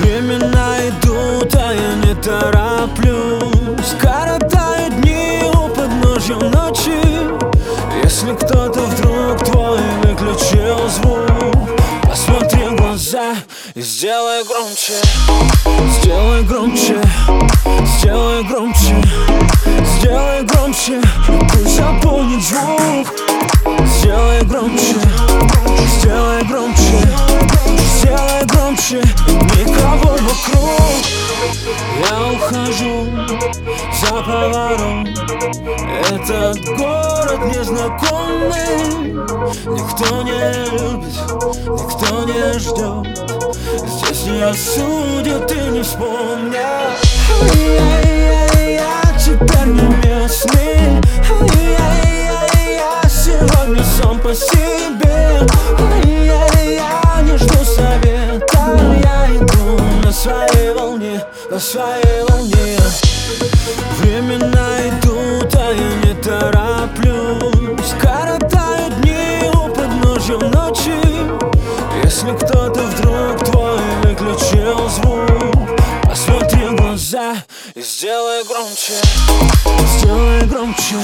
Времена идут, а я не тороплюсь. Коротают дни у подножья ночи. Если кто-то вдруг твой выключил звук И сделай громче Сделай громче, сделай громче Сделай громче, пусть заполнит звук. Сделай громче, сделай громче Громче, никого вокруг. Я ухожу за поворот Этот город незнакомый. Никто не любит, никто не ждет Здесь не осудят и не вспомнят. Ай-яй-яй, Я теперь не местный. Я сегодня сам по себе волне Времена идут, а я не тороплюсь. Коротают дни у подножья ночи. Если кто-то вдруг твой выключил звук Посмотри в глаза и сделай громче. Сделай громче,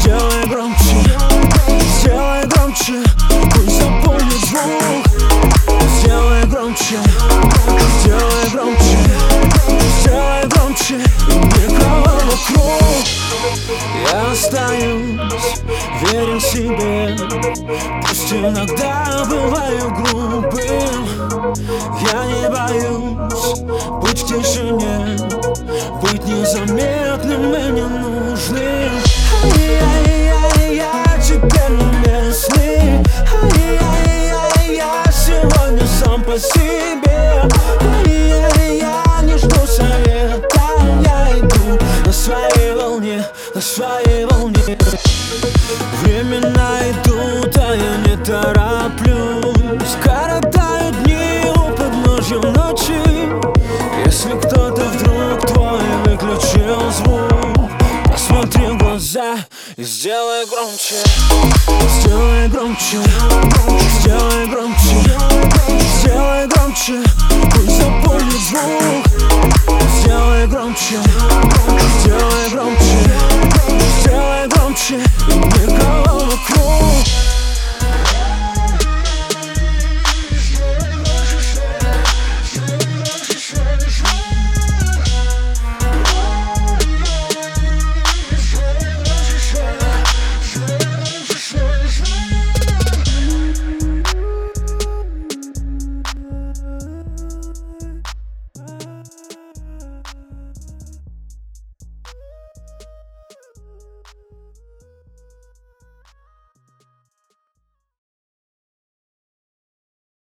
сделай громче. Сделай громче, пусть заполнит никого вокруг Я остаюсь верен себе Пусть иногда бываю грубым Я не боюсь быть в тишине Быть незаметным и ненужным волне Времена идут, а я не тороплюсь. Коротают дни у подножья ночи. Если кто-то вдруг твой выключил звук Посмотри в глаза и сделай громче. Сделай громче, сделай громче Сделай громче, пусть заполнит звук. Сделай громче, future